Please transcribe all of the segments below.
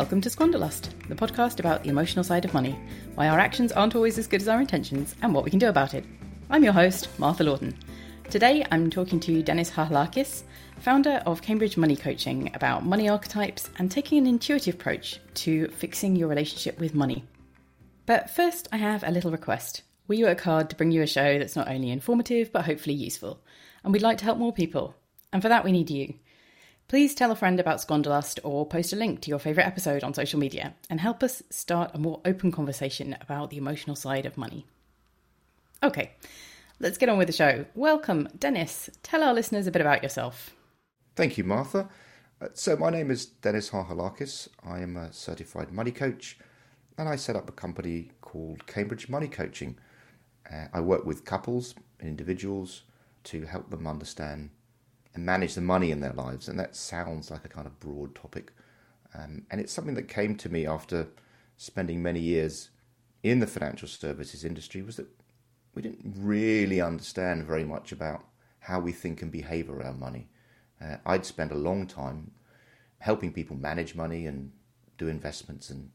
Welcome to Squanderlust, the podcast about the emotional side of money, why our actions aren't always as good as our intentions, and what we can do about it. I'm your host, Martha Lawton. Today I'm talking to Dennis Harhalakis, founder of Cambridge Money Coaching, about money archetypes and taking an intuitive approach to fixing your relationship with money. But first, I have a little request. We work hard to bring you a show that's not only informative but hopefully useful, and we'd like to help more people. And for that, we need you. Please tell a friend about Squanderlust or post a link to your favourite episode on social media and help us start a more open conversation about the emotional side of money. Okay, let's get on with the show. Welcome, Dennis. Tell our listeners a bit about yourself. Thank you, Martha. Uh, So, my name is Dennis Harhalakis. I am a certified money coach, and I set up a company called Cambridge Money Coaching. Uh, I work with couples and individuals to help them understand and manage the money in their lives, and that sounds like a kind of broad topic. Um, and it's something that came to me after spending many years in the financial services industry was that we didn't really understand very much about how we think and behave around money. Uh, I'd spent a long time helping people manage money and do investments and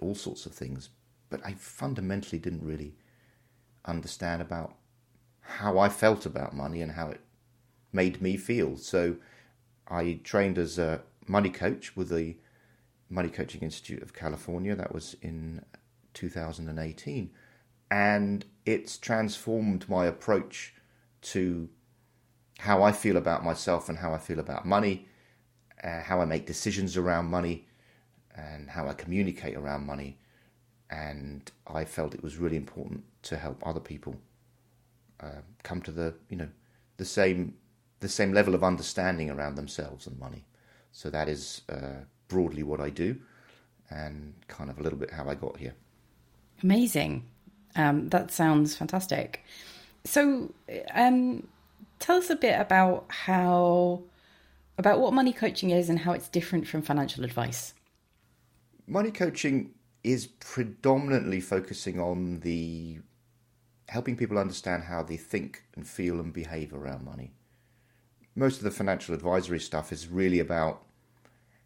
all sorts of things, but I fundamentally didn't really understand about how I felt about money and how it made me feel. So I trained as a money coach with the Money Coaching Institute of California. That was in 2018. And it's transformed my approach to how I feel about myself and how I feel about money, uh, how I make decisions around money, and how I communicate around money. And I felt it was really important to help other people uh, come to the you know the same the same level of understanding around themselves and money. So that is uh, broadly what I do, and kind of a little bit how I got here. Amazing. Um, that sounds fantastic. So, um, tell us a bit about how about what money coaching is and how it's different from financial advice. Money coaching is predominantly focusing on the helping people understand how they think and feel and behave around money. Most of the financial advisory stuff is really about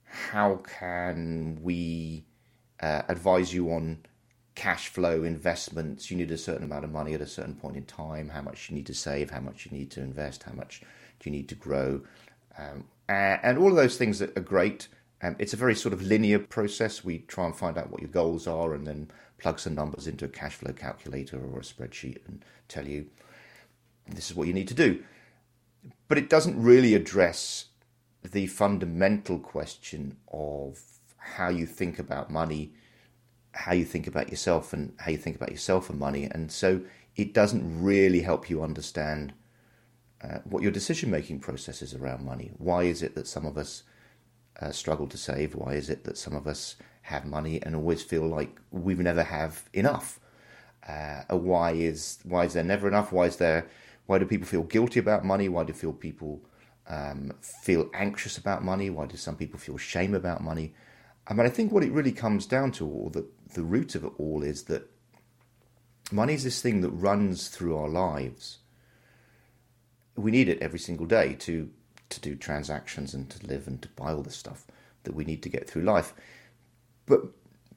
how can we uh, advise you on cash flow investments. You need a certain amount of money at a certain point in time, how much you need to save, how much you need to invest, how much do you need to grow. Um, and, and all of those things are great. Um, it's a very sort of linear process. We try and find out what your goals are and then plug some numbers into a cash flow calculator or a spreadsheet and tell you this is what you need to do. But it doesn't really address the fundamental question of how you think about money, how you think about yourself, and how you think about yourself and money. And so it doesn't really help you understand uh, what your decision making process is around money. Why is it that some of us uh, struggle to save? Why is it that some of us have money and always feel like we never have enough? Uh, why is why is there never enough? Why is there? Why do people feel guilty about money? Why do feel people um, feel anxious about money? Why do some people feel shame about money? I mean, I think what it really comes down to, or the the root of it all, is that money is this thing that runs through our lives. We need it every single day to to do transactions and to live and to buy all the stuff that we need to get through life. But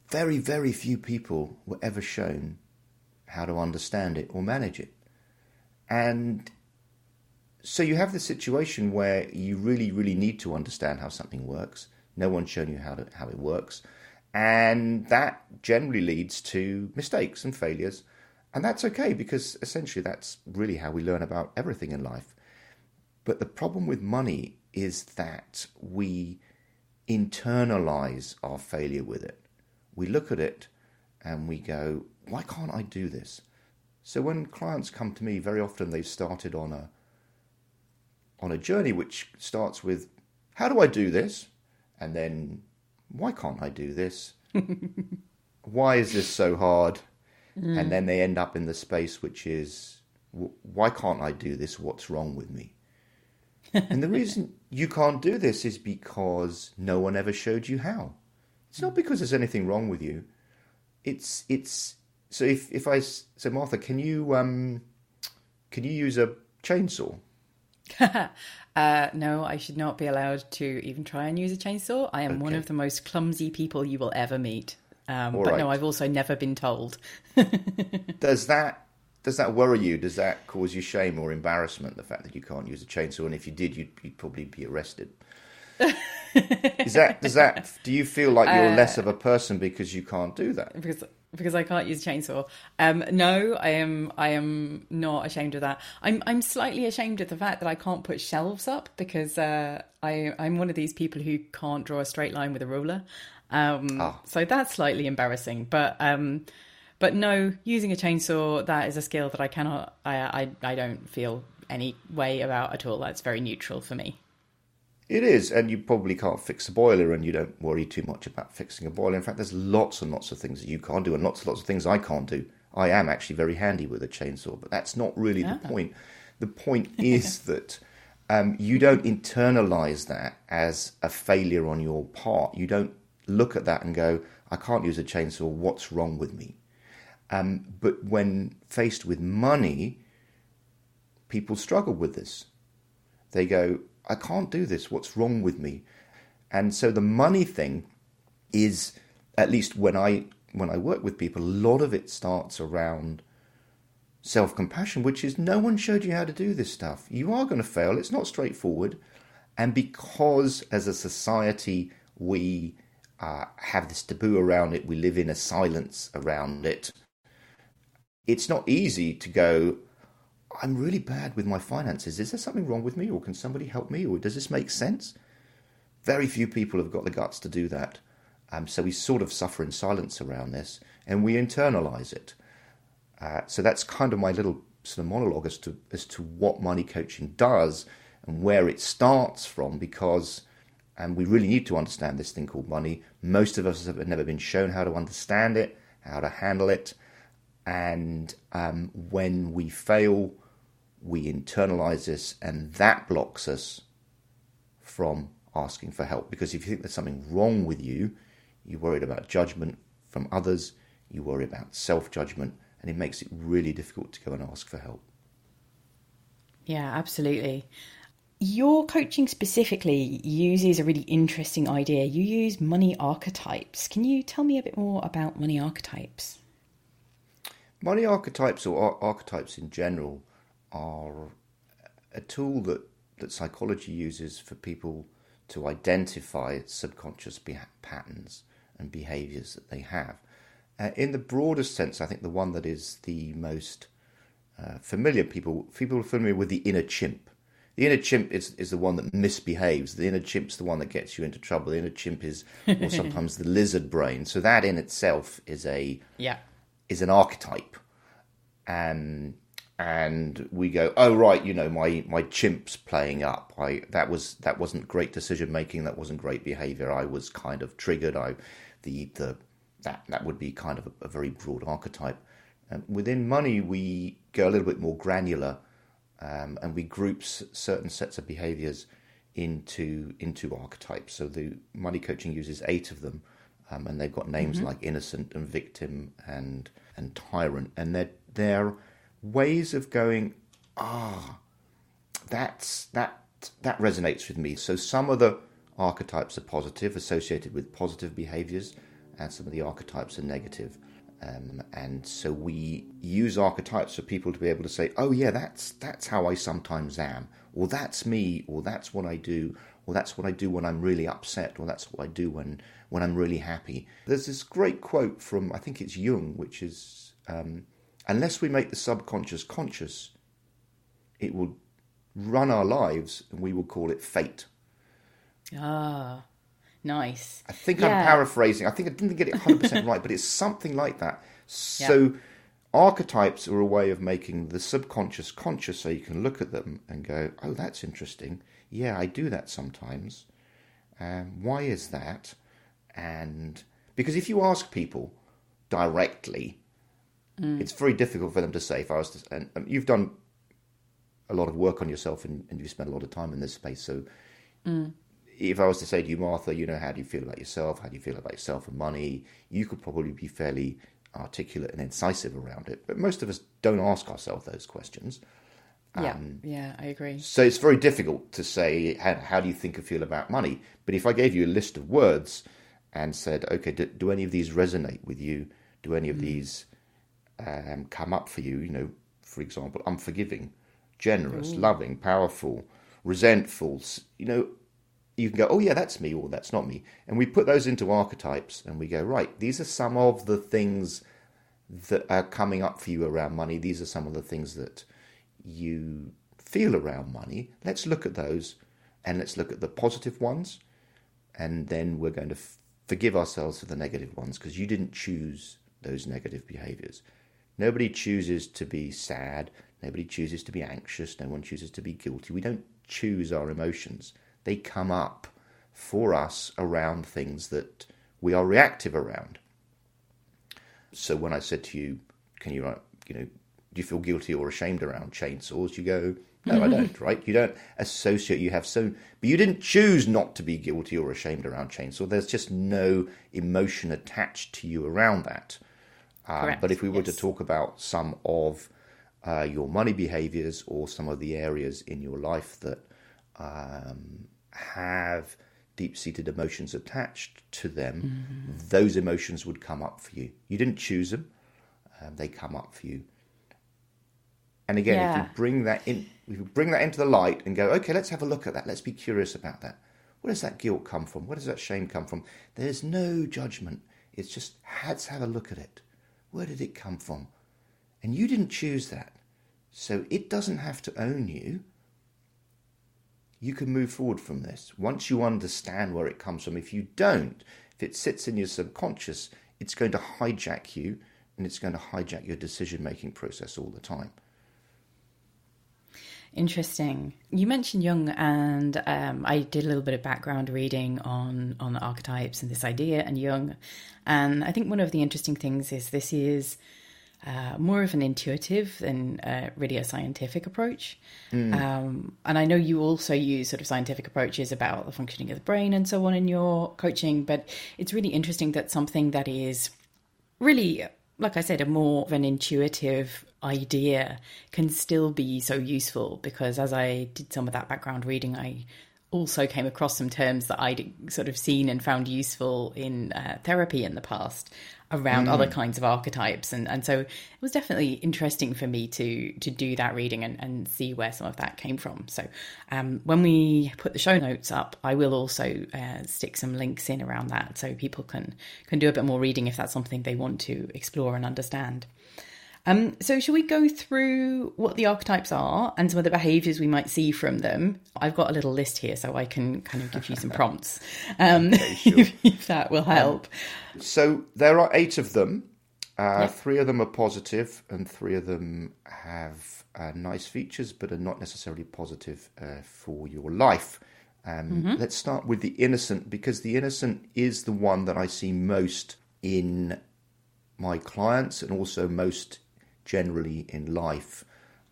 very, very few people were ever shown how to understand it or manage it. And so you have the situation where you really, really need to understand how something works. No one's shown you how to, how it works, and that generally leads to mistakes and failures, and that's okay because essentially that's really how we learn about everything in life. But the problem with money is that we internalize our failure with it. We look at it and we go, "Why can't I do this?" So when clients come to me, very often they've started on a on a journey which starts with, How do I do this? And then, Why can't I do this? why is this so hard? Mm. And then they end up in the space which is, Why can't I do this? What's wrong with me? and the reason you can't do this is because no one ever showed you how. It's not because there's anything wrong with you. It's it's so if if I say Martha, can you um can you use a chainsaw? uh, no, I should not be allowed to even try and use a chainsaw. I am okay. one of the most clumsy people you will ever meet. Um, but right. no, I've also never been told. does that does that worry you? Does that cause you shame or embarrassment? The fact that you can't use a chainsaw, and if you did, you'd, you'd probably be arrested. Is that does that? Do you feel like you're uh, less of a person because you can't do that? Because because I can't use a chainsaw. Um, no, I am. I am not ashamed of that. I'm. I'm slightly ashamed of the fact that I can't put shelves up because uh, I. I'm one of these people who can't draw a straight line with a ruler. Um, oh. So that's slightly embarrassing. But um, but no, using a chainsaw that is a skill that I cannot. I. I, I don't feel any way about at all. That's very neutral for me. It is, and you probably can't fix a boiler, and you don't worry too much about fixing a boiler. In fact, there's lots and lots of things that you can't do, and lots and lots of things I can't do. I am actually very handy with a chainsaw, but that's not really the ah. point. The point is that um, you don't internalize that as a failure on your part. You don't look at that and go, I can't use a chainsaw, what's wrong with me? Um, but when faced with money, people struggle with this. They go, I can't do this. What's wrong with me? And so the money thing is, at least when I when I work with people, a lot of it starts around self compassion, which is no one showed you how to do this stuff. You are going to fail. It's not straightforward. And because as a society we uh, have this taboo around it, we live in a silence around it. It's not easy to go, I'm really bad with my finances. Is there something wrong with me, or can somebody help me, or does this make sense? Very few people have got the guts to do that. Um, so we sort of suffer in silence around this, and we internalize it. Uh, so that's kind of my little sort of monologue as to as to what money coaching does and where it starts from, because and we really need to understand this thing called money. Most of us have never been shown how to understand it, how to handle it, and um, when we fail we internalize this, and that blocks us from asking for help. Because if you think there's something wrong with you, you're worried about judgment from others, you worry about self judgment, and it makes it really difficult to go and ask for help. Yeah, absolutely. Your coaching specifically uses a really interesting idea. You use money archetypes. Can you tell me a bit more about money archetypes? Money archetypes, or archetypes in general, are a tool that, that psychology uses for people to identify subconscious patterns and behaviors that they have. Uh, in the broadest sense, I think the one that is the most uh, familiar, people people are familiar with the inner chimp. The inner chimp is, is the one that misbehaves. The inner chimp's the one that gets you into trouble. The inner chimp is, or sometimes the lizard brain. So that in itself is a yeah is an archetype, and and we go, oh right, you know, my my chimp's playing up. I that was that wasn't great decision making. That wasn't great behaviour. I was kind of triggered. I the the that that would be kind of a, a very broad archetype. And within money, we go a little bit more granular, um, and we group certain sets of behaviours into into archetypes. So the money coaching uses eight of them, um, and they've got names mm-hmm. like innocent and victim and and tyrant, and they're they're ways of going, ah, that's that that resonates with me. So some of the archetypes are positive, associated with positive behaviors, and some of the archetypes are negative. Um, and so we use archetypes for people to be able to say, "Oh yeah, that's that's how I sometimes am," or "That's me," or "That's what I do," or "That's what I do when I'm really upset," or "That's what I do when when I'm really happy." There's this great quote from I think it's Jung, which is, um, "Unless we make the subconscious conscious, it will run our lives, and we will call it fate." Ah, nice. I think Yeah. I'm paraphrasing. I think I didn't get it 100% right, but it's something like that. So, archetypes are a way of making the subconscious conscious so you can look at them and go, oh, that's interesting. Yeah, I do that sometimes. Um, why is that? And because if you ask people directly, Mm. it's very difficult for them to say. If I was to, and, and you've done a lot of work on yourself and, and you've spent a lot of time in this space, so mm. if I was to say to you, Martha, you know, how do you feel about yourself? How do you feel about yourself and money? You could probably be fairly articulate and incisive around it. But most of us don't ask ourselves those questions. yeah, Um, yeah, I agree. So it's very difficult to say, how, how do you think or feel about money? But if I gave you a list of words and said, okay, do, do any of these resonate with you? Do any of mm. these um, come up for you? You know, for example, unforgiving, generous, loving, powerful, resentful. You know, you can go, oh yeah, that's me, or that's not me, and we put those into archetypes, and we go, right, these are some of the things that are coming up for you around money. These are some of the things that you feel around money. Let's look at those, and let's look at the positive ones, and then we're going to f- forgive ourselves for the negative ones because you didn't choose those negative behaviors. Nobody chooses to be sad. Nobody chooses to be anxious. No one chooses to be guilty. We don't choose our emotions. They come up for us around things that we are reactive around. So when I said to you, "Can you, uh, you know, do you feel guilty or ashamed around chainsaws?" You go, "No, I don't." Right? You don't associate. You have so, but you didn't choose not to be guilty or ashamed around chainsaw. There's just no emotion attached to you around that. Um, but if we were to talk about some of uh, your money behaviors or some of the areas in your life that um, have deep seated emotions attached to them, those emotions would come up for you. You didn't choose them, um, they come up for you. And again, if you bring that in, if you bring that into the light and go, okay, let's have a look at that. Let's be curious about that. Where does that guilt come from? Where does that shame come from? There's no judgment. It's just let's have a look at it. Where did it come from? And you didn't choose that, so it doesn't have to own you. You can move forward from this once you understand where it comes from. If you don't, if it sits in your subconscious, it's going to hijack you and it's going to hijack your decision making process all the time. Interesting. You mentioned Jung, and um, I did a little bit of background reading on on the archetypes and this idea and Jung, and I think one of the interesting things is this is uh, more of an intuitive than uh, really a scientific approach. Um, and I know you also use sort of scientific approaches about the functioning of the brain and so on in your coaching, but it's really interesting that something that is really, like I said, a more of an intuitive idea can still be so useful because as I did some of that background reading, I also came across some terms that I'd sort of seen and found useful in uh, therapy in the past around other kinds of archetypes. And and so it was definitely interesting for me to to do that reading and, and see where some of that came from. So um, when we put the show notes up I will also uh, stick some links in around that so people can can do a bit more reading if that's something they want to explore and understand um, so, shall we go through what the archetypes are and some of the behaviours we might see from them? I've got a little list here, so I can kind of give you some prompts, um, sure. if, if that will help. So there are eight of them. Uh, Three of them are positive, and three of them have uh, nice features, but are not necessarily positive uh, for your life. Um, Let's start with the innocent, because the innocent is the one that I see most in my clients and also most generally in life.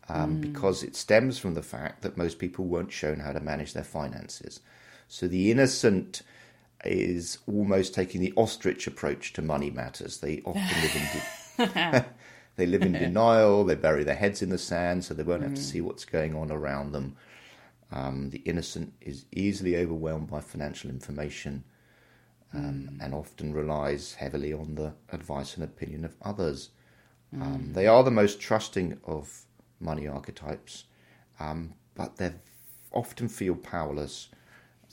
Um, Because it stems from the fact that most people weren't shown how to manage their finances. So the innocent is almost taking the ostrich approach to money matters. They often live in de- they live in denial. They bury their heads in the sand, so they won't have to see what's going on around them. Um, the innocent is easily overwhelmed by financial information. um, and often relies heavily on the advice and opinion of others. Um, they are the most trusting of money archetypes, um, but they often feel powerless.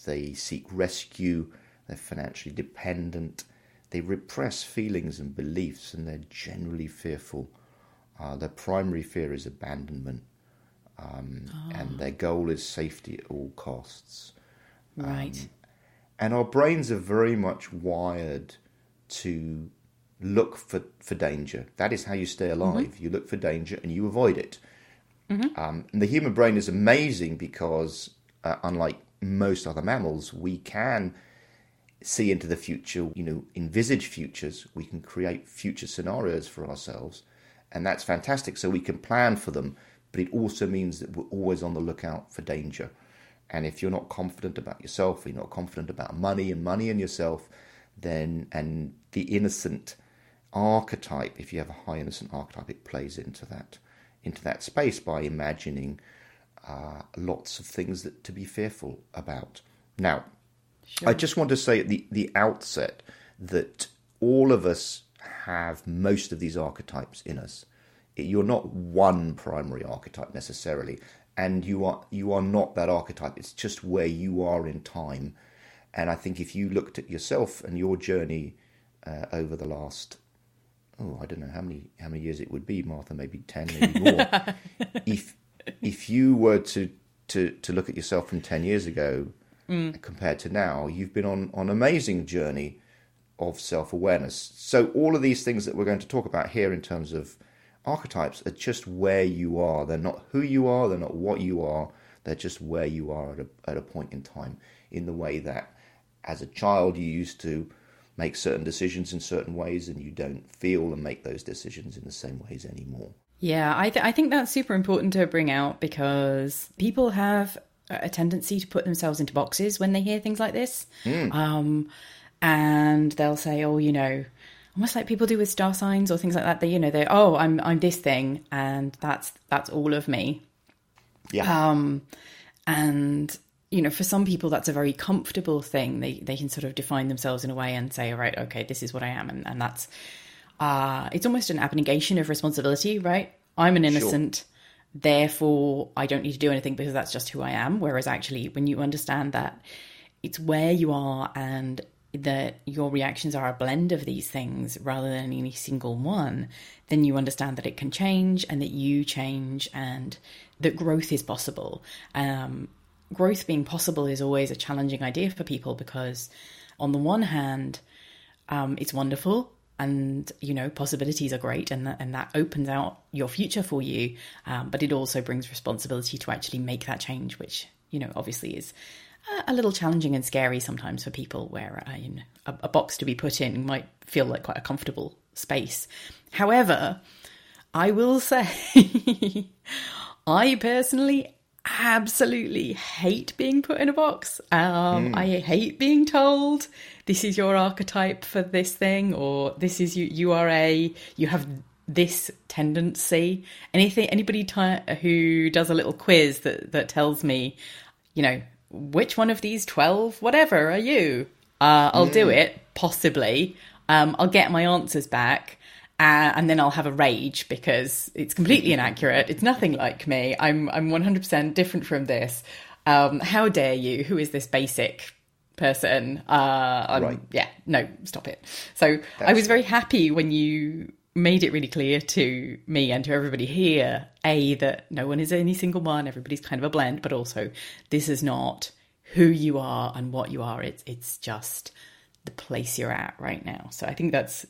They seek rescue, they're financially dependent, they repress feelings and beliefs, and they're generally fearful. Uh, their primary fear is abandonment, um, and their goal is safety at all costs. Right. And our brains are very much wired to look for, for danger. That is how you stay alive. You look for danger and you avoid it. Um, and the human brain is amazing because, uh, unlike most other mammals, we can see into the future, you know, envisage futures. We can create future scenarios for ourselves. And that's fantastic. So we can plan for them. But it also means that we're always on the lookout for danger. And if you're not confident about yourself, you're not confident about money and money and yourself, then, and the innocent archetype, if you have a high innocent archetype, it plays into that into that space by imagining uh, lots of things that to be fearful about. Now, I just want to say at the, the outset that all of us have most of these archetypes in us. You're not one primary archetype necessarily, and you are you are not that archetype. It's just where you are in time. And I think if you looked at yourself and your journey uh, over the last oh, I don't know how many how many years it would be, Martha, maybe ten, maybe more. if if you were to, to to look at yourself from ten years ago mm. compared to now, you've been on on an amazing journey of self awareness. So all of these things that we're going to talk about here in terms of archetypes are just where you are. They're not who you are. They're not what you are. They're just where you are at a at a point in time. In the way that as a child you used to make certain decisions in certain ways and you don't feel and make those decisions in the same ways anymore. Yeah, I, th- I think that's super important to bring out because people have a tendency to put themselves into boxes when they hear things like this. Um, and they'll say, oh, you know, almost like people do with star signs or things like that. They, you know, they, oh, I'm, I'm this thing and that's, that's all of me. Yeah. Um, and you know, for some people, that's a very comfortable thing. They they can sort of define themselves in a way and say, all right, okay, this is what I am, and, and that's uh, it's almost an abnegation of responsibility, right? I'm an innocent, therefore I don't need to do anything because that's just who I am. Whereas actually, when you understand that it's where you are and that your reactions are a blend of these things rather than any single one, then you understand that it can change and that you change and that growth is possible. Um, growth being possible is always a challenging idea for people because, on the one hand, um, it's wonderful and you know possibilities are great and that, and that opens out your future for you um, but it also brings responsibility to actually make that change which you know obviously is a, a little challenging and scary sometimes for people where uh, you know, a, a box to be put in might feel like quite a comfortable space. However i will say i personally absolutely hate being put in a box. Um, I hate being told this is your archetype for this thing, or this is you. You are a. You have this tendency. Anything. Anybody ti who does a little quiz that that tells me, you know, which one of these twelve, whatever, are you? Uh, I'll do it. Possibly. Um, I'll get my answers back. Uh, and then I'll have a rage because it's completely inaccurate. It's nothing like me. I'm I'm 100% different from this. Um, how dare you? Who is this basic person? Uh, I'm- Right. Yeah, no, stop it. So I was very happy when you made it really clear to me and to everybody here, a that no one is any single one. Everybody's kind of a blend, but also this is not who you are and what you are. It's it's just the place you're at right now. So I think that's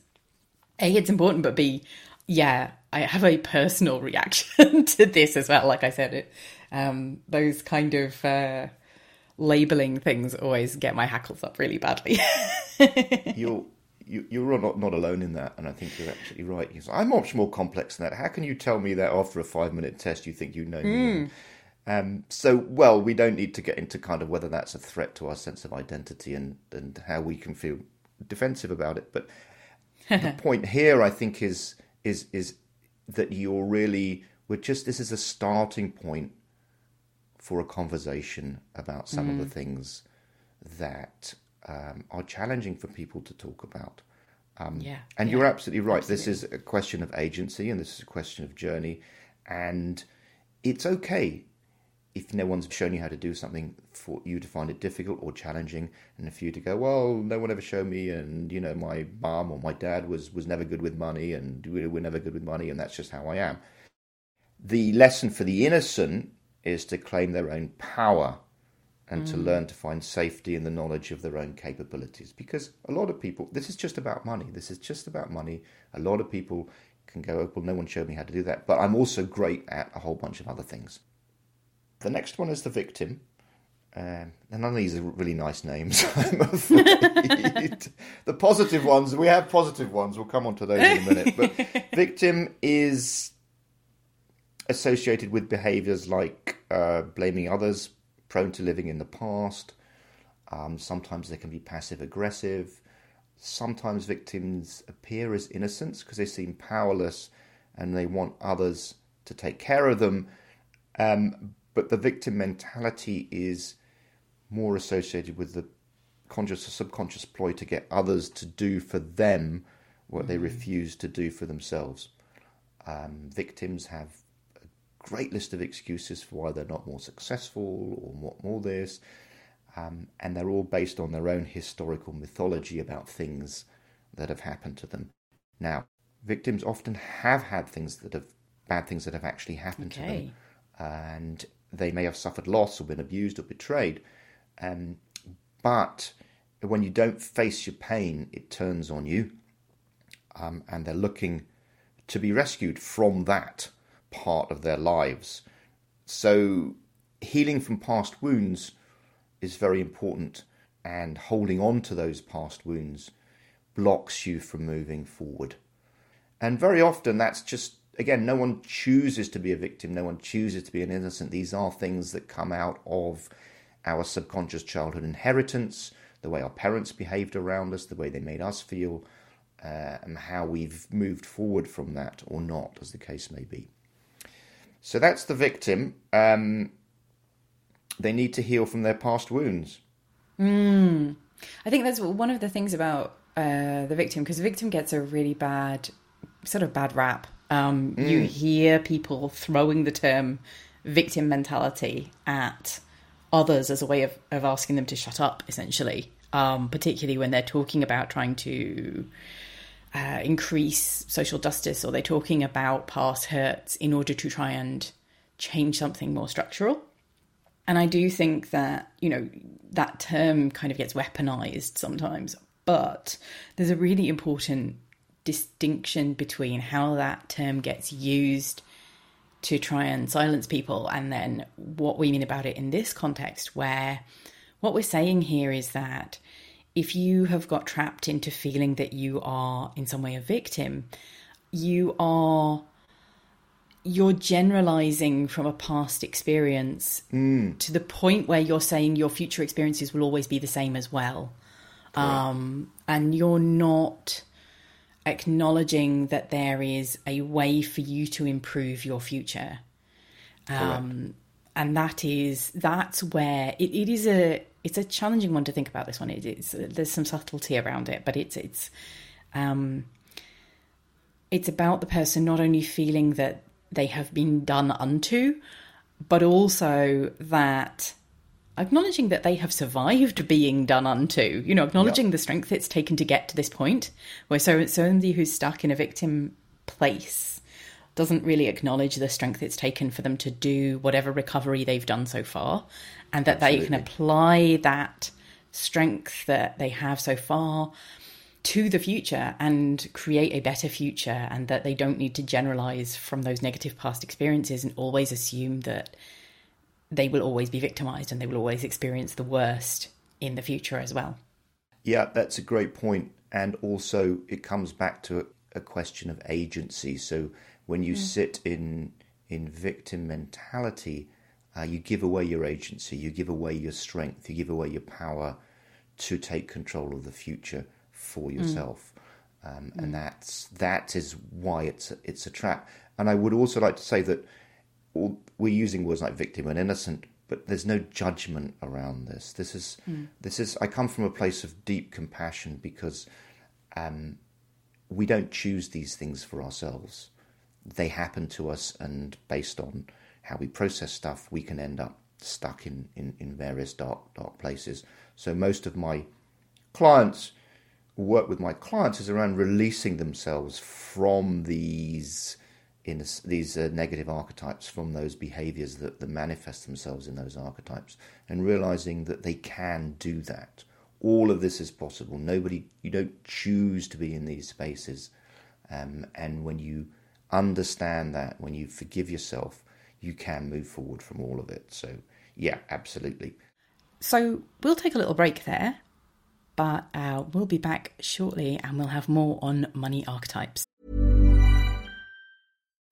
a, it's important, but B, yeah, I have a personal reaction to this as well. Like I said, it, um, those kind of uh, labeling things always get my hackles up really badly. you're you, you're not not alone in that, and I think you're absolutely right. Because I'm much more complex than that. How can you tell me that after a five minute test you think you know me? Um, so, well, we don't need to get into kind of whether that's a threat to our sense of identity and and how we can feel defensive about it. But the point here, I think, is is is that you're really we're just this is a starting point for a conversation about some of the things that um, are challenging for people to talk about. Um, yeah. And yeah, you're absolutely right. absolutely. This is a question of agency and this is a question of journey. And it's okay if no one's shown you how to do something for you to find it difficult or challenging and for you to go, well, no one ever showed me and, you know, my mum or my dad was, was never good with money and we we're never good with money and that's just how I am. The lesson for the innocent is to claim their own power and to mm. learn to find safety in the knowledge of their own capabilities. Because a lot of people, this is just about money. This is just about money. A lot of people can go, oh, well, no one showed me how to do that. But I'm also great at a whole bunch of other things. The next one is the victim. Um, and none of these are really nice names, I'm afraid. the positive ones, we have positive ones. We'll come on to those in a minute. But victim is associated with behaviors like uh, blaming others, prone to living in the past. Um, sometimes they can be passive aggressive. Sometimes victims appear as innocents because they seem powerless and they want others to take care of them. Um, but the victim mentality is more associated with the conscious or subconscious ploy to get others to do for them what they refuse to do for themselves. Um, victims have a great list of excuses for why they're not more successful or what more this, um, and they're all based on their own historical mythology about things that have happened to them. Now, victims often have had things that have bad things that have actually happened to them, and they may have suffered loss or been abused or betrayed. Um, but when you don't face your pain, it turns on you, um, and they're looking to be rescued from that part of their lives. So, healing from past wounds is very important, and holding on to those past wounds blocks you from moving forward. And very often, that's just, again, no one chooses to be a victim, no one chooses to be an innocent. These are things that come out of our subconscious childhood inheritance, the way our parents behaved around us, the way they made us feel, uh, and how we've moved forward from that or not, as the case may be. So that's the victim. Um, they need to heal from their past wounds. I think that's one of the things about uh, the victim because the victim gets a really bad, sort of bad rap. Um, You hear people throwing the term victim mentality at others as a way of, of asking them to shut up, essentially, um, particularly when they're talking about trying to uh, increase social justice or they're talking about past hurts in order to try and change something more structural. And I do think that, you know, that term kind of gets weaponized sometimes, but there's a really important distinction between how that term gets used to try and silence people. And then what we mean about it in this context, where what we're saying here is that if you have got trapped into feeling that you are in some way a victim, you are you're generalizing from a past experience to the point where you're saying your future experiences will always be the same as well. Um, and you're not acknowledging that there is a way for you to improve your future. Um, and that is that's where it, it is a it's a challenging one to think about this one. It, it's there's some subtlety around it, but it's it's um, it's about the person not only feeling that they have been done unto, but also that acknowledging that they have survived being done unto, you know, acknowledging the strength it's taken to get to this point, where so somebody who's stuck in a victim place doesn't really acknowledge the strength it's taken for them to do whatever recovery they've done so far, and that they can apply that strength that they have so far to the future and create a better future and that they don't need to generalize from those negative past experiences and always assume that they will always be victimized and they will always experience the worst in the future as well. Yeah, that's a great point. And also, it comes back to a, question of agency. So, when you sit in in victim mentality, uh, you give away your agency, you give away your strength, you give away your power to take control of the future for yourself. Um, And that's that is why it's a, it's a trap. And I would also like to say that all, we're using words like victim and innocent, but there's no judgment around this. This is this is. I come from a place of deep compassion because um, we don't choose these things for ourselves. They happen to us, and based on how we process stuff, we can end up stuck in, in, in various dark dark places. So most of my clients work with my clients is around releasing themselves from these in these uh, negative archetypes, from those behaviors that, that manifest themselves in those archetypes, and realizing that they can do that. All of this is possible. Nobody, you don't choose to be in these spaces, um, and when you understand that, when you forgive yourself, you can move forward from all of it. So, yeah, absolutely. So we'll take a little break there, but uh, we'll be back shortly and we'll have more on money archetypes.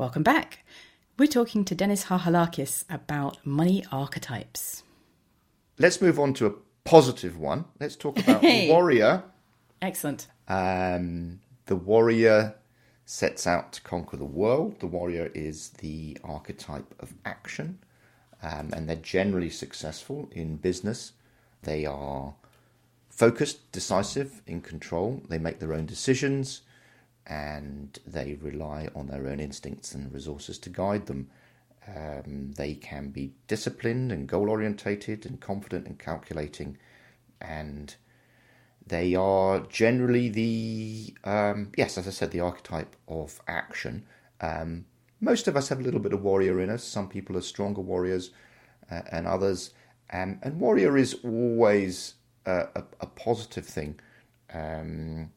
Welcome back. We're talking to Dennis Harhalakis about money archetypes. Let's move on to a positive one. Let's talk about the warrior. Excellent. Um, the warrior sets out to conquer the world. The warrior is the archetype of action, um, and they're generally successful in business. They are focused, decisive, in control. They make their own decisions, and they rely on their own instincts and resources to guide them. Um, they can be disciplined and goal orientated and confident and calculating, and they are generally the um, yes, as I said, the archetype of action. Um, most of us have a little bit of warrior in us. Some people are stronger warriors uh, and others, um, and warrior is always a, a, a positive thing. Um,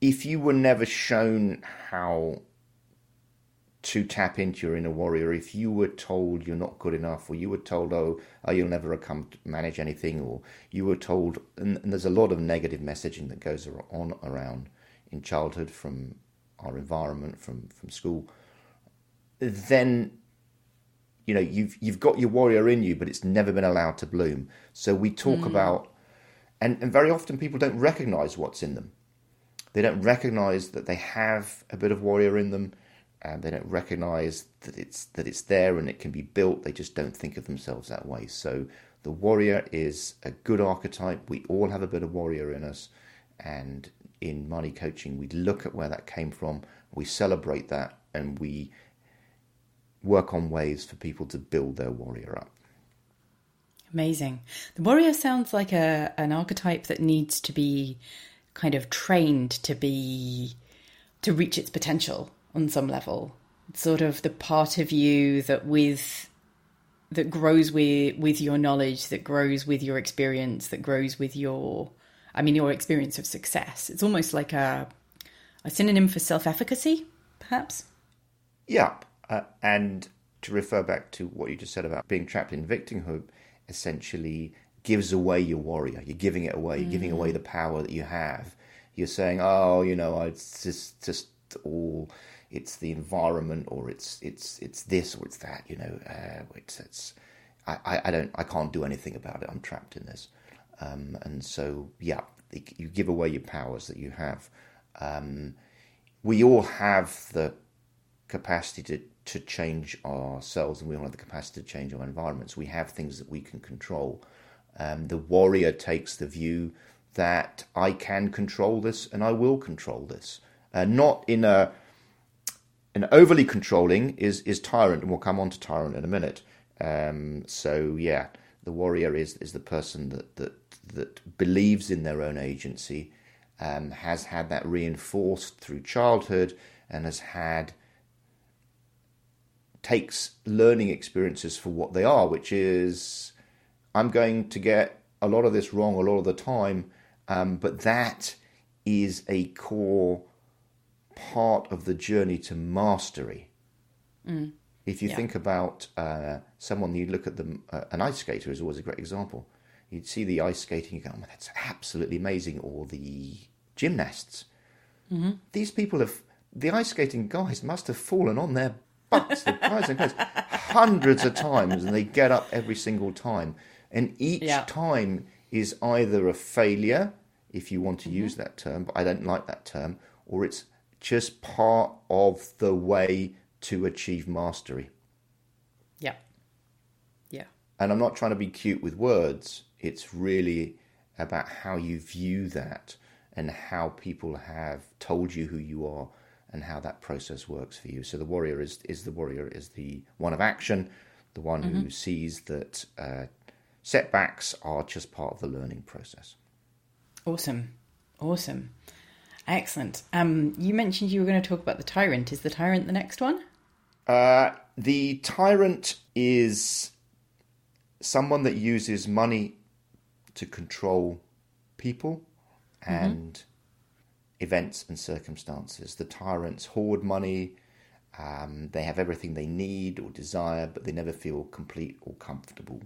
if you were never shown how to tap into your inner warrior, if you were told you're not good enough, or you were told, oh, oh you'll never come to manage anything, or you were told, and, and there's a lot of negative messaging that goes on around in childhood from our environment, from from school, then you know you've you've got your warrior in you, but it's never been allowed to bloom. So we talk mm. about, and, and very often people don't recognize what's in them. They don't recognize that they have a bit of warrior in them, and they don't recognize that it's that it's there and it can be built. They just don't think of themselves that way. So the warrior is a good archetype. We all have a bit of warrior in us, and in money coaching, we look at where that came from, we celebrate that, and we work on ways for people to build their warrior up. Amazing. The warrior sounds like a an archetype that needs to be kind of trained to be to reach its potential on some level. It's sort of the part of you that with that grows with with your knowledge, that grows with your experience, that grows with your I mean your experience of success. It's almost like a a synonym for self-efficacy, perhaps. Yeah, uh, and to refer back to what you just said about being trapped in victimhood, essentially gives away your warrior. You're giving it away. You're giving away the power that you have. You're saying, "Oh, you know, it's just just all it's the environment, or it's it's it's this, or it's that." You know, uh, it's it's I, I, I don't I can't do anything about it. I'm trapped in this, um, and so yeah, you give away your powers that you have. Um, we all have the capacity to to change ourselves, and we all have the capacity to change our environments. We have things that we can control. Um, the warrior takes the view that I can control this and I will control this. Uh, not in a an overly controlling is is tyrant, and we'll come on to tyrant in a minute. Um, so yeah, the warrior is is the person that that that believes in their own agency, um, has had that reinforced through childhood, and has had takes learning experiences for what they are, which is I'm going to get a lot of this wrong a lot of the time, um, but that is a core part of the journey to mastery. Mm. If you Yeah. think about uh, someone, you look at them, uh, an ice skater is always a great example. You'd see the ice skating, you go, oh, that's absolutely amazing, or the gymnasts. Mm-hmm. These people have, the ice skating guys must have fallen on their butts, the guys and girls, hundreds of times, and they get up every single time. And each Yeah. time is either a failure, if you want to Mm-hmm. use that term, but I don't like that term, or it's just part of the way to achieve mastery. Yeah. Yeah. And I'm not trying to be cute with words, it's really about how you view that and how people have told you who you are and how that process works for you. So the warrior is, is the warrior is the one of action, the one who sees that uh, setbacks are just part of the learning process. Awesome. Awesome. Excellent. Um, you mentioned you were going to talk about the tyrant. Is the tyrant the next one? Uh, the tyrant is someone that uses money to control people and events and circumstances. The tyrants hoard money, um, they have everything they need or desire, but they never feel complete or comfortable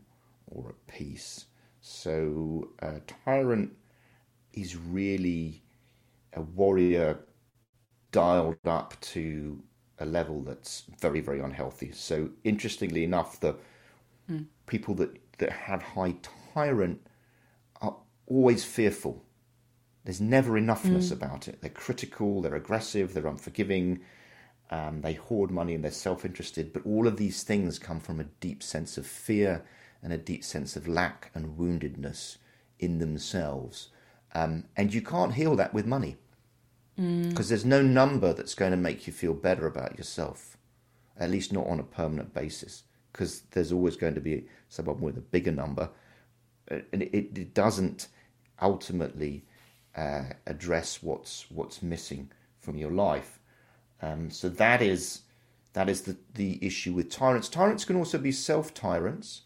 or at peace. So, a tyrant is really a warrior dialed up to a level that's very, very unhealthy. So, interestingly enough, the hmm. people that, that have high tyrant are always fearful. There's never enoughness hmm. about it. They're critical, they're aggressive, they're unforgiving, um, they hoard money and they're self interested. But all of these things come from a deep sense of fear and a deep sense of lack and woundedness in themselves. Um, and you can't heal that with money because there's no number that's going to make you feel better about yourself, at least not on a permanent basis, because there's always going to be someone with a bigger number, and it, it doesn't ultimately uh, address what's what's missing from your life. Um, so that is that is the the issue with tyrants. Tyrants can also be self tyrants,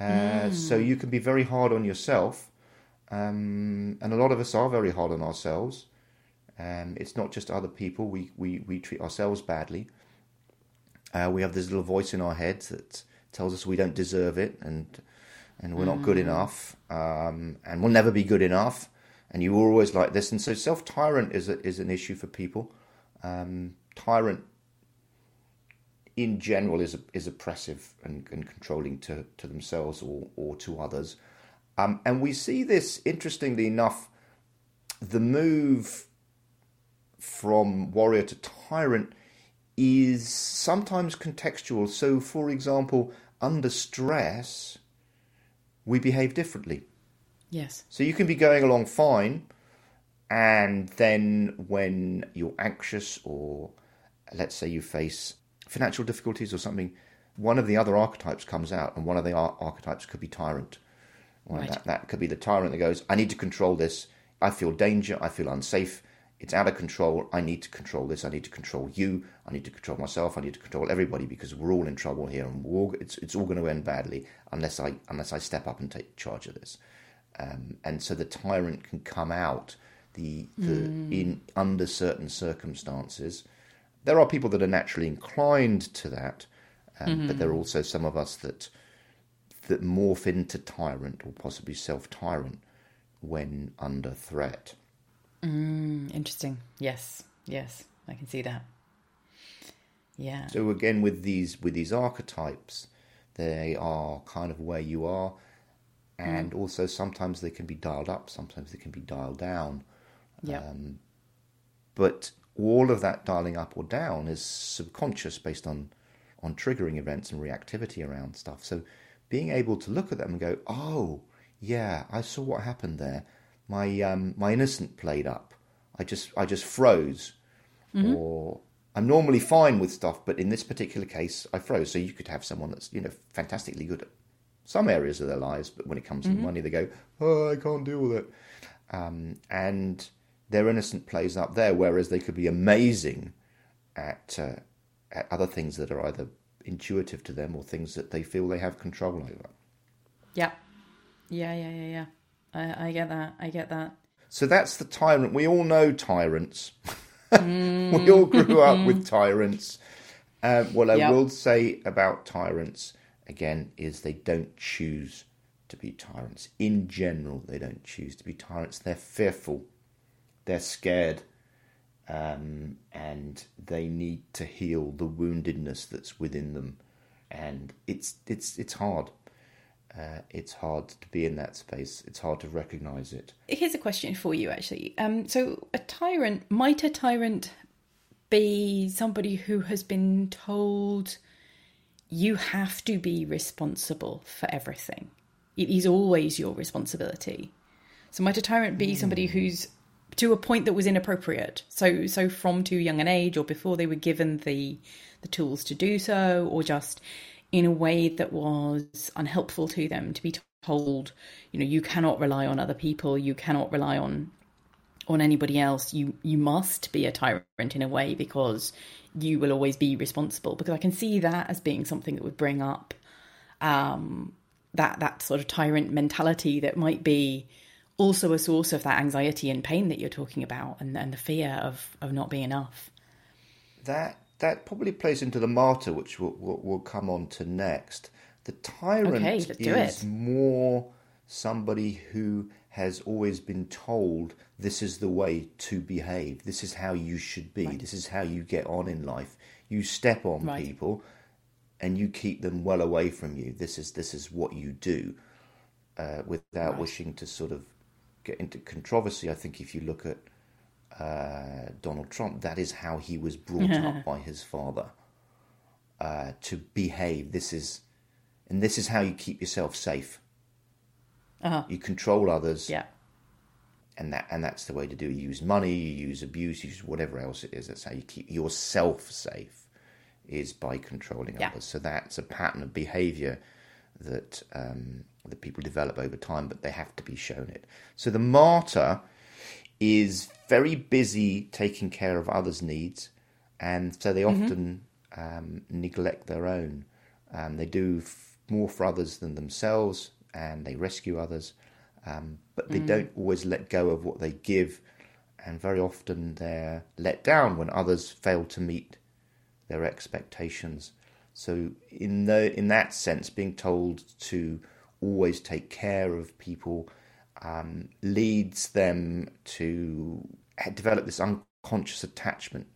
uh, so you can be very hard on yourself, um, and a lot of us are very hard on ourselves. Um, it's not just other people. We, we, we treat ourselves badly. Uh, we have this little voice in our heads that tells us we don't deserve it and and we're not good enough um, and we'll never be good enough. And you were always like this. And so self tyrant is a, is an issue for people. Um, tyrant in general is is oppressive and, and controlling to, to themselves or, or to others. Um, and we see this, interestingly enough, the move from warrior to tyrant is sometimes contextual. So, for example, under stress, we behave differently. Yes. So you can be going along fine, and then when you're anxious, or let's say you face financial difficulties or something, one of the other archetypes comes out, and one of the ar- archetypes could be tyrant. Well, Right. that, that could be the tyrant that goes, I need to control this. I feel danger. I feel unsafe. It's out of control. I need to control this. I need to control you. I need to control myself. I need to control everybody because we're all in trouble here, and we're all, it's it's all going to end badly unless I unless I step up and take charge of this. Um, and so the tyrant can come out the the in under certain circumstances. There are people that are naturally inclined to that, um, but there are also some of us that that morph into tyrant or possibly self tyrant when under threat. Mm, interesting. Yes, yes, I can see that. Yeah. So again, with these with these archetypes, they are kind of where you are, and mm. also sometimes they can be dialed up, sometimes they can be dialed down. Yeah. Um, but all of that dialing up or down is subconscious based on on triggering events and reactivity around stuff. So being able to look at them and go, oh yeah, I saw what happened there. My um, my innocent played up. I just I just froze, mm-hmm. or I'm normally fine with stuff, but in this particular case, I froze. So you could have someone that's you know fantastically good at some areas of their lives, but when it comes mm-hmm. to money, they go, "Oh, I can't deal with it," um, and their innocent plays up there, whereas they could be amazing at uh, at other things that are either intuitive to them or things that they feel they have control over. Yeah, yeah, yeah, yeah, yeah. I, I get that. I get that. So that's the tyrant. We all know tyrants. Mm. we all grew up with tyrants. Um, what I yep. will say about tyrants again is they don't choose to be tyrants. In general, they don't choose to be tyrants. They're fearful, they're scared, um, and they need to heal the woundedness that's within them. And it's it's it's hard. Uh, it's hard to be in that space. It's hard to recognize it. Here's a question for you, actually. Um, so, a tyrant might a tyrant be somebody who has been told you have to be responsible for everything. It is always your responsibility. So, might a tyrant be somebody hmm. who's to a point that was inappropriate? So, so from too young an age, or before they were given the the tools to do so, or just in a way that was unhelpful to them to be told you know you cannot rely on other people you cannot rely on on anybody else you you must be a tyrant in a way because you will always be responsible because i can see that as being something that would bring up um, that that sort of tyrant mentality that might be also a source of that anxiety and pain that you're talking about and, and the fear of of not being enough that that probably plays into the martyr, which we'll, we'll, we'll come on to next. The tyrant okay, is more somebody who has always been told this is the way to behave, this is how you should be, right. this is how you get on in life. You step on right. people and you keep them well away from you. This is this is what you do, uh, without right. wishing to sort of get into controversy. I think if you look at uh, Donald Trump, that is how he was brought up by his father uh, to behave. This is, and this is how you keep yourself safe. Uh-huh. You control others. Yeah. And that and that's the way to do it. You use money, you use abuse, you use whatever else it is. That's how you keep yourself safe, is by controlling yeah. others. So that's a pattern of behaviour that um, that people develop over time, but they have to be shown it. So the martyr is very busy taking care of others' needs, and so they mm-hmm. often um, neglect their own. Um, they do f- more for others than themselves, and they rescue others, um, but they mm. don't always let go of what they give, and very often they're let down when others fail to meet their expectations. So, in the in that sense, being told to always take care of people um, leads them to develop this unconscious attachment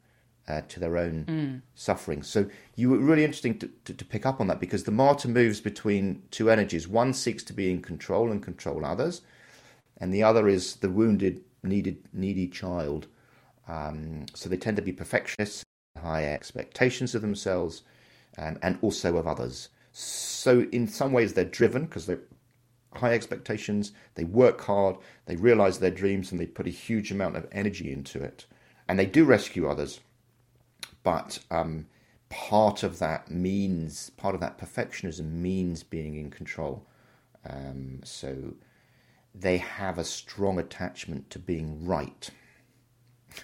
uh, to their own mm. suffering. So you were really interesting to, to, to, pick up on that because the martyr moves between two energies. One seeks to be in control and control others, and the other is the wounded, needed, needy child. Um, so they tend to be perfectionists, high expectations of themselves, um, and also of others. So in some ways they're driven because they're high expectations, they work hard, they realize their dreams, and they put a huge amount of energy into it. And they do rescue others, but um, part of that means, part of that perfectionism means being in control. Um, so they have a strong attachment to being right.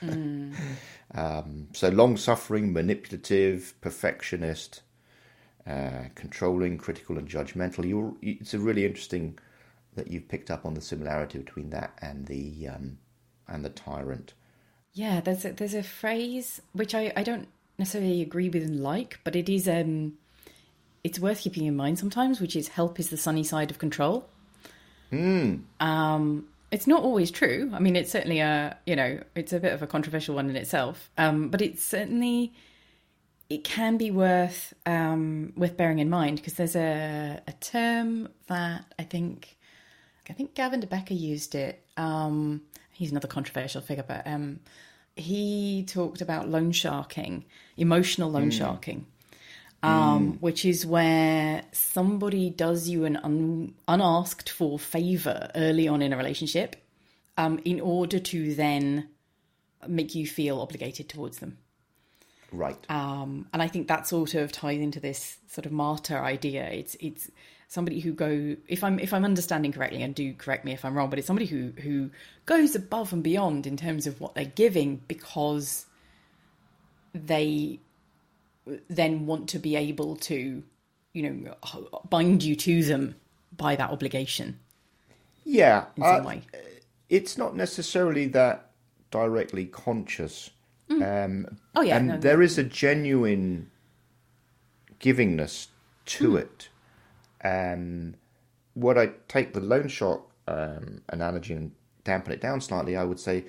Mm. um, so long suffering, manipulative, perfectionist, uh, controlling, critical, and judgmental. You're, it's a really interesting that you've picked up on the similarity between that and the um, and the tyrant. Yeah, there's a, there's a phrase which I, I don't necessarily agree with and like, but it is um it's worth keeping in mind sometimes, which is help is the sunny side of control. Um, it's not always true. I mean, it's certainly a you know it's a bit of a controversial one in itself, um, but it's certainly it can be worth um, worth bearing in mind because there's a a term that I think I think Gavin de Becker used it. Um, he's another controversial figure, but um, he talked about loan sharking, emotional loan sharking, um, which is where somebody does you an un- unasked for favor early on in a relationship um, in order to then make you feel obligated towards them. Right. Um, and I think that sort of ties into this sort of martyr idea. It's it's somebody who go if I'm if I'm understanding correctly, and do correct me if I'm wrong, but it's somebody who who goes above and beyond in terms of what they're giving because they then want to be able to, you know, bind you to them by that obligation yeah. in uh, way. it's not necessarily that directly conscious. Um, Oh, yeah, and no, no. there is a genuine givingness to Hmm. it. Um, what I take the loan shark um, analogy and dampen it down slightly, I would say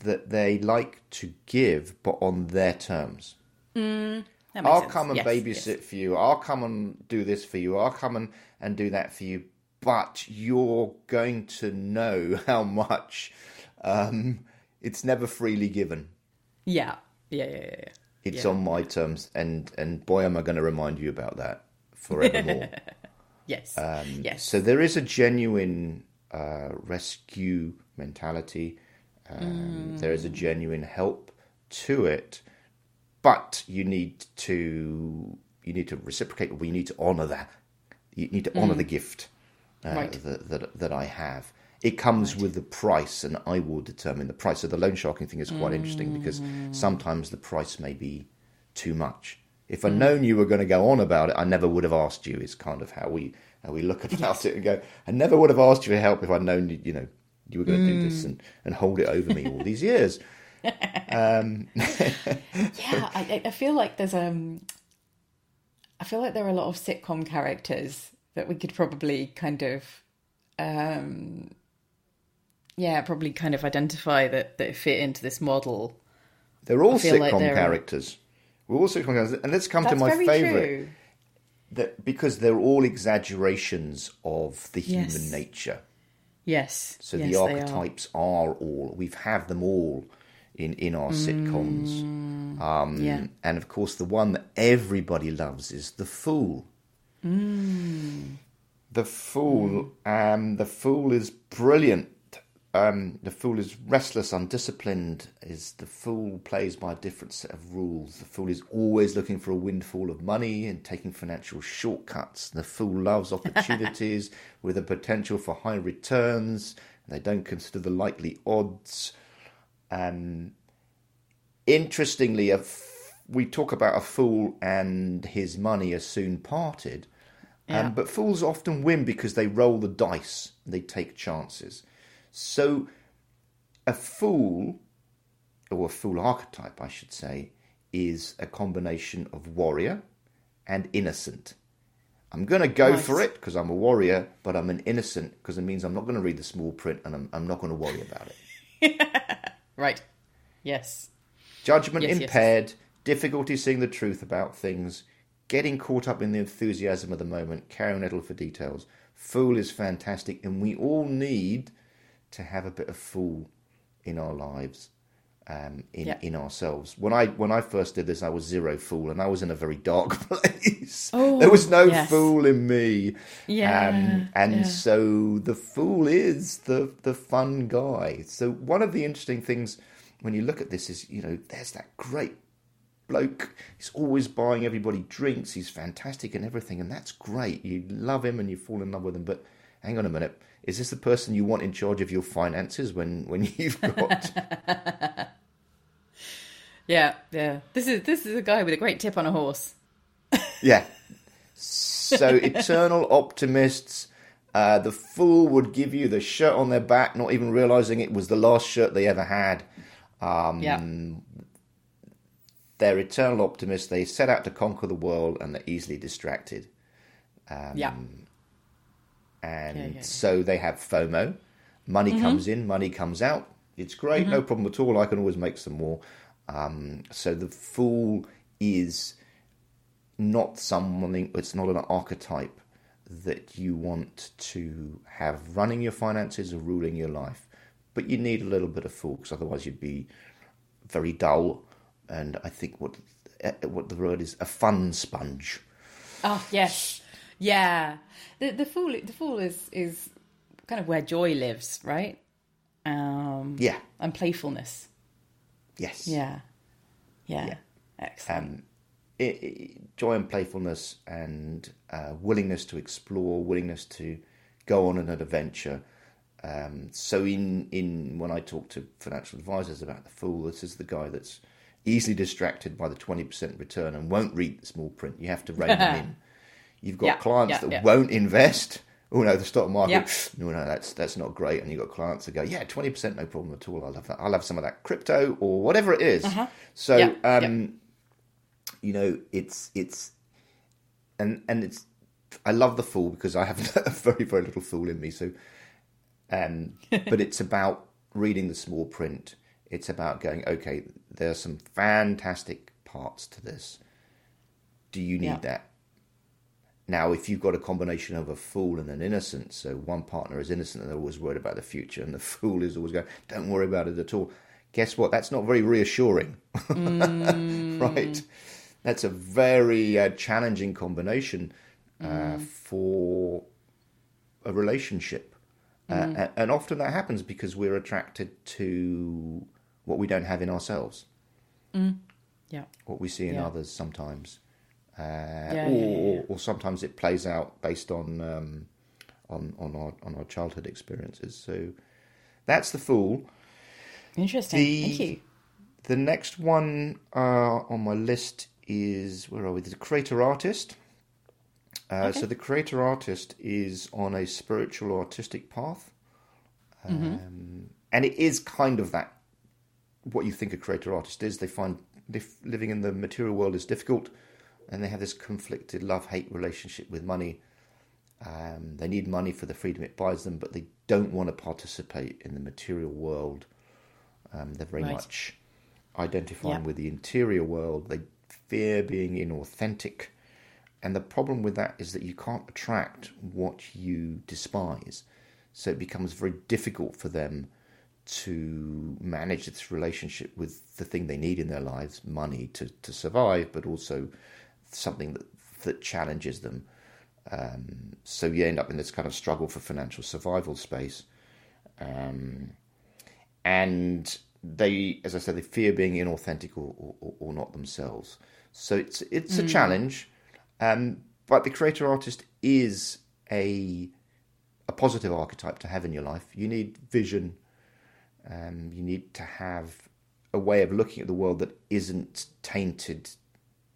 that they like to give, but on their terms. Makes I'll sense. come and Yes, babysit yes. for you. I'll come and do this for you. I'll come and, and do that for you. But you're going to know how much um, it's never freely given. Yeah, yeah, yeah, yeah. yeah. It's Yeah. on my terms, and and boy, am I going to remind you about that forevermore. Yes, Um, yes. so there is a genuine uh, rescue mentality. Um, There is a genuine help to it, but you need to you need to reciprocate. Or you need to honor that. You need to honor the gift uh, Right. that, that that I have. It comes with the price, and I will determine the price. So the loan sharking thing is quite interesting because sometimes the price may be too much. If I'd known you were going to go on about it, I never would have asked you. Is kind of how we how we look about it and go. I never would have asked you for help if I'd known you, you know you were going to do this and, and hold it over me all these years. yeah, I, I feel like there's um, I feel like there are a lot of sitcom characters that we could probably kind of, um, yeah, probably kind of identify that that fit into this model. They're all feel like sitcom they're- characters. We're all sitcom characters, and let's come That's to my favorite. That because they're all exaggerations of the Yes. human nature. Yes. So yes, the they are. archetypes are. all we've have them all in in our sitcoms. Um, Mm. Yeah. And of course, the one that everybody loves is the fool. Mm. The fool. Um, the fool is brilliant. Um, the fool is restless, undisciplined. Is the fool plays by a different set of rules. The fool is always looking for a windfall of money and taking financial shortcuts. The fool loves opportunities with a potential for high returns. They don't consider the likely odds. Um, interestingly, a f- we talk about a fool and his money are soon parted. Yeah. Um, but fools often win because they roll the dice, they take chances. So, a fool, or a fool archetype, I should say, is a combination of warrior and innocent. I'm going to go Nice. for it because I'm a warrior, but I'm an innocent because it means I'm not going to read the small print and I'm, I'm not going to worry about it. Right. Yes. Judgment Yes, yes, impaired, difficulty seeing the truth about things, getting caught up in the enthusiasm of the moment, caring little for details. Fool is fantastic, and we all need to have a bit of fool in our lives, um, in Yeah. in ourselves. When I when I first did this, I was zero fool, and I was in a very dark place. Oh, there was no yes. fool in me. Yeah, Um, and yeah. so the fool is the the fun guy. So one of the interesting things when you look at this is, you know, there's that great bloke. He's always buying everybody drinks. He's fantastic and everything, and that's great. You love him and you fall in love with him. But hang on a minute, is this the person you want in charge of your finances when when you've got? Yeah. Yeah. This is this is a guy with a great tip on a horse. yeah. So eternal optimists. Uh, the fool would give you the shirt on their back, not even realizing it was the last shirt they ever had. Um, yeah. they're eternal optimists. They set out to conquer the world and they're easily distracted. yeah. And Yeah, yeah, so they have FOMO. Money Mm-hmm. comes in, money comes out. It's great, no problem at all. I can always make some more. Um, so the fool is not someone. It's not an archetype that you want to have running your finances or ruling your life. But you need a little bit of fool, because otherwise you'd be very dull. And I think what eh, what the word is a fun sponge. Oh yes, yeah. The the fool the fool is is kind of where joy lives, right? Um, Yeah. and playfulness. Yes. Yeah, yeah. Yeah. Excellent. i i joy and playfulness and uh, willingness to explore, willingness to go on an adventure. Um, so in in when I talk to financial advisors about the fool, this is the guy that's easily distracted by the twenty percent return and won't read the small print. You have to rein them in. You've got Yeah, clients yeah, that yeah. won't invest. Oh no, the stock market. No, no, that's that's not great. And you've got clients that go, yeah, twenty percent, no problem at all. I'll have that. I'll have some of that crypto or whatever it is. So Uh-huh. Yeah, um, you know, it's it's and and it's I love the fool because I have a very very little fool in me. So, um, but it's about reading the small print. It's about going, okay, there are some fantastic parts to this. Do you need Yeah. that? Now, if you've got a combination of a fool and an innocent, so one partner is innocent and they're always worried about the future, and the fool is always going, don't worry about it at all. Guess what? That's not very reassuring, right? That's a very uh, challenging combination uh, for a relationship. Uh, and often that happens because we're attracted to what we don't have in ourselves, yeah, what we see in Yeah. others sometimes. Uh, yeah, or, yeah. Or, sometimes it plays out based on um, on on our on our childhood experiences. So that's the fool. interesting. The- Thank you. The next one uh, on my list is where are we? The creator artist. Uh, So the creator artist is on a spiritual or artistic path, um, and it is kind of that. What you think a creator artist is, they find living in the material world is difficult, and they have this conflicted love hate relationship with money. Um, they need money for the freedom it buys them, but they don't want to participate in the material world. Um, they're very Right. much identifying Yeah. with the interior world. They fear being inauthentic. And the problem with that is that you can't attract what you despise. So it becomes very difficult for them to manage this relationship with the thing they need in their lives, money to, to survive, but also something that, that challenges them. Um, so you end up in this kind of struggle for financial survival space. Um, and they, as I said, they fear being inauthentic or, or, or not themselves. So it's it's a challenge, um, but the creator artist is a a positive archetype to have in your life. You need vision. Um, you need to have a way of looking at the world that isn't tainted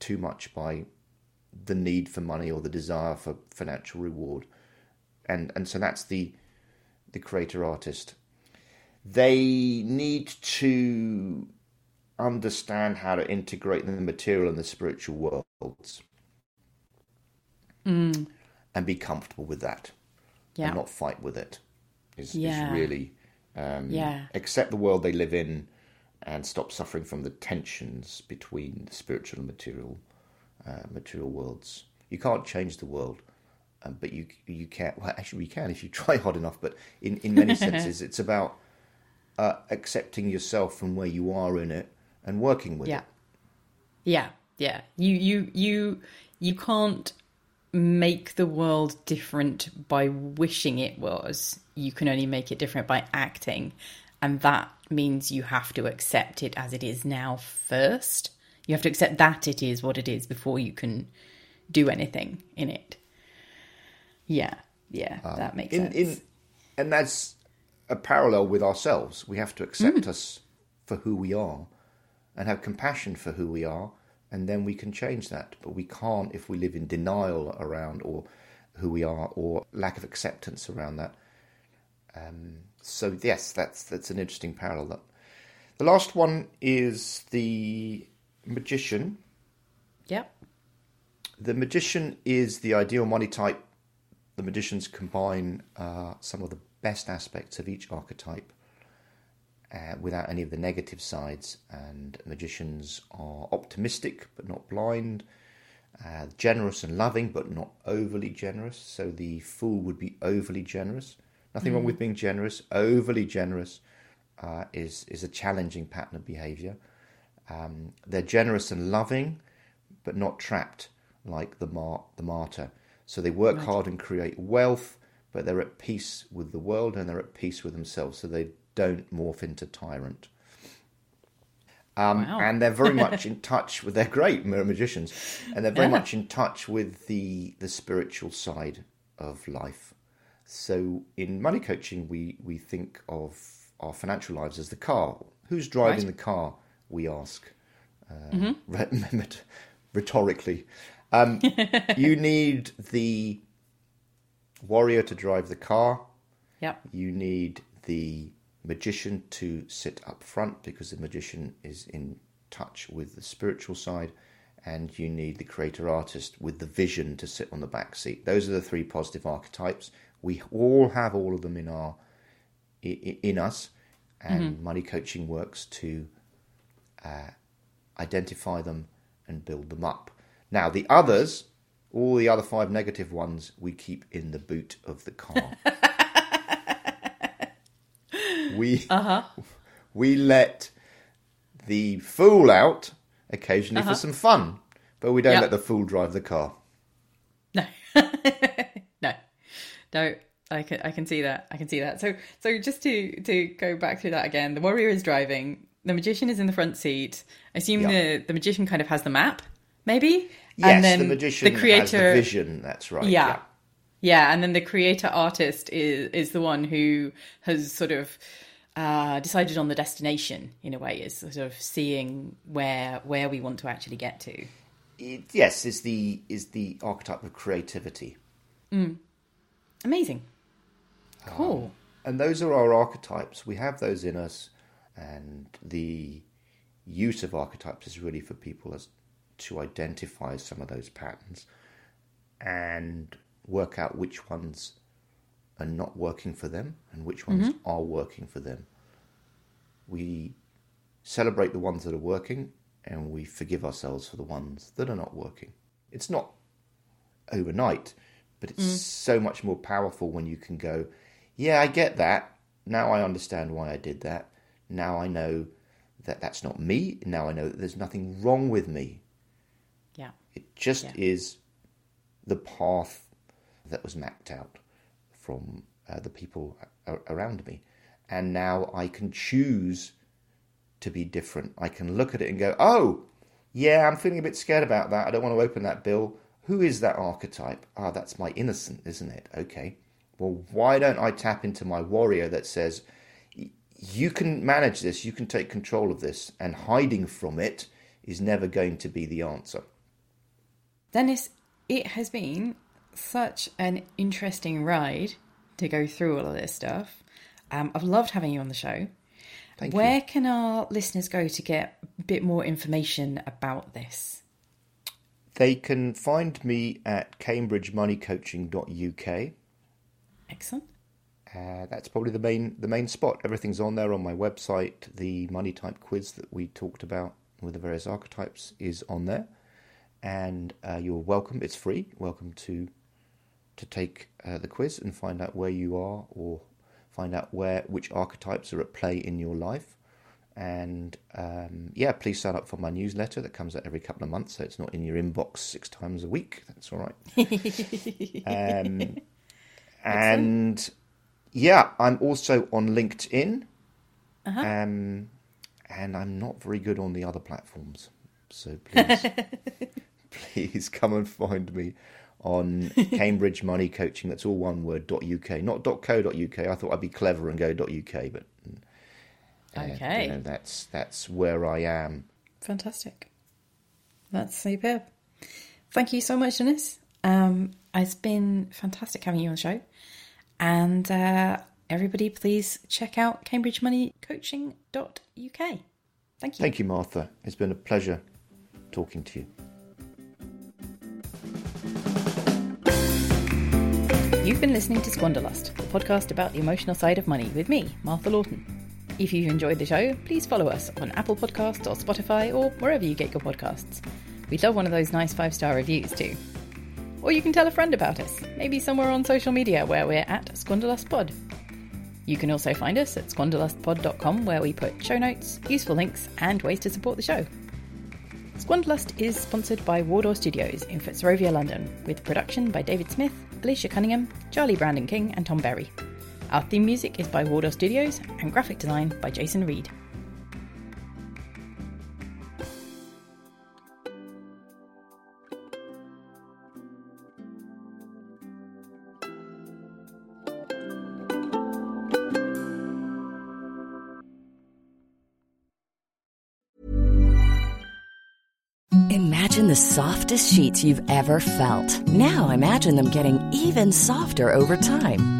too much by the need for money or the desire for financial reward, and and so that's the the creator artist. They need to understand how to integrate the material and the spiritual worlds, and be comfortable with that, Yeah. and not fight with it. Is, Yeah. is really um, Yeah. accept the world they live in, and stop suffering from the tensions between the spiritual and material uh, material worlds. You can't change the world, um, but you you can. Well, actually, you can if you try hard enough. But in in many senses, it's about uh, accepting yourself from where you are in it and working with Yeah. it. Yeah, yeah. You you you you can't make the world different by wishing it was. You can only make it different by acting. And that means you have to accept it as it is now first. You have to accept that it is what it is before you can do anything in it. Yeah, yeah, that makes Um, In, sense. in, and that's a parallel with ourselves. We have to accept us for who we are and have compassion for who we are, and then we can change that. But we can't if we live in denial around or who we are or lack of acceptance around that. Um, so yes, that's that's an interesting parallel. The last one is the magician. Yep. The magician is the ideal money type. The magicians combine uh, some of the best aspects of each archetype uh, without any of the negative sides. And magicians are optimistic but not blind, uh, generous and loving but not overly generous. So the fool would be overly generous. Nothing wrong with being generous. Overly generous uh, is is a challenging pattern of behaviour. Um, they're generous and loving, but not trapped like the mar- the martyr. So they work hard and create wealth, but they're at peace with the world and they're at peace with themselves. So they don't morph into tyrant. Um, Wow. And they're very much in touch with. They're great mirror magicians, and they're very much in touch with the the spiritual side of life. So in money coaching, we we think of our financial lives as the car. Who's driving Right. the car? We ask, uh, re- rhetorically. Um, you need the warrior to drive the car. Yep. You need the magician to sit up front because the magician is in touch with the spiritual side, and you need the creator artist with the vision to sit on the back seat. Those are the three positive archetypes. We all have all of them in our in us, and mm-hmm. money coaching works to uh, identify them and build them up. Now the others. All the other five negative ones we keep in the boot of the car. we uh-huh. we let the fool out occasionally for uh-huh. some fun, but we don't Yep. let the fool drive the car. No, no. I can I can see that. I can see that. So so just to to go back through that again, the warrior is driving. The magician is in the front seat. I assume Yeah. the the magician kind of has the map, maybe. Yes, the magician the creator, has the vision. That's right. Yeah. Yeah, and then the creator artist is is the one who has sort of uh, decided on the destination in a way, is sort of seeing where where we want to actually get to. It, yes, is the is the archetype of creativity, Amazing. Um, cool. and those are our archetypes. We have those in us, and the use of archetypes is really for people as to identify some of those patterns and work out which ones are not working for them and which ones mm-hmm. are working for them. We celebrate the ones that are working and we forgive ourselves for the ones that are not working. It's not overnight, but it's so much more powerful when you can go, Yeah, I get that. Now I understand why I did that. Now I know that that's not me. Now I know that there's nothing wrong with me. Yeah. It just Yeah. is the path that was mapped out from uh, the people a- around me. And now I can choose to be different. I can look at it and go, oh, yeah, I'm feeling a bit scared about that. I don't want to open that bill. Who is that archetype? Ah, that's my innocent, isn't it? Okay. Well, why don't I tap into my warrior that says, you can manage this, you can take control of this, and hiding from it is never going to be the answer. Dennis, it has been such an interesting ride to go through all of this stuff. Um, I've loved having you on the show. Thank Where you. can our listeners go to get a bit more information about this? They can find me at cambridgemoneycoaching.uk. Excellent. Uh, that's probably the main the main spot. Everything's on there on my website. The money type quiz that we talked about with the various archetypes is on there, and uh, you're welcome. It's free. Welcome to to take uh, the quiz and find out where you are, or find out where which archetypes are at play in your life. And um, yeah, please sign up for my newsletter that comes out every couple of months, so it's not in your inbox six times a week. That's all right. um, and yeah, I'm also on LinkedIn, um, and I'm not very good on the other platforms. So please, please come and find me on Cambridge Money Coaching. That's all one word. .uk, not .co.uk. I thought I'd be clever and go .uk, but uh, you Okay. know, that's that's where I am. Fantastic. That's superb. Thank you so much, Dennis. Um, it's been fantastic having you on the show. And uh, everybody, please check out cambridgemoneycoaching.uk. Thank you. Thank you, Martha. It's been a pleasure talking to you. You've been listening to Squanderlust, the podcast about the emotional side of money with me, Martha Lawton. If you've enjoyed the show, please follow us on Apple Podcasts or Spotify or wherever you get your podcasts. We'd love one of those nice five star reviews too. Or you can tell a friend about us, maybe somewhere on social media where we're at SquanderlustPod. You can also find us at squanderlustpod.com where we put show notes, useful links, and ways to support the show. Squanderlust is sponsored by Wardour Studios in Fitzrovia, London, with production by David Smith, Alicia Cunningham, Charlie Brandon King, and Tom Berry. Our theme music is by Wardour Studios and graphic design by Jason Reed. Imagine the softest sheets you've ever felt. Now imagine them getting even softer over time.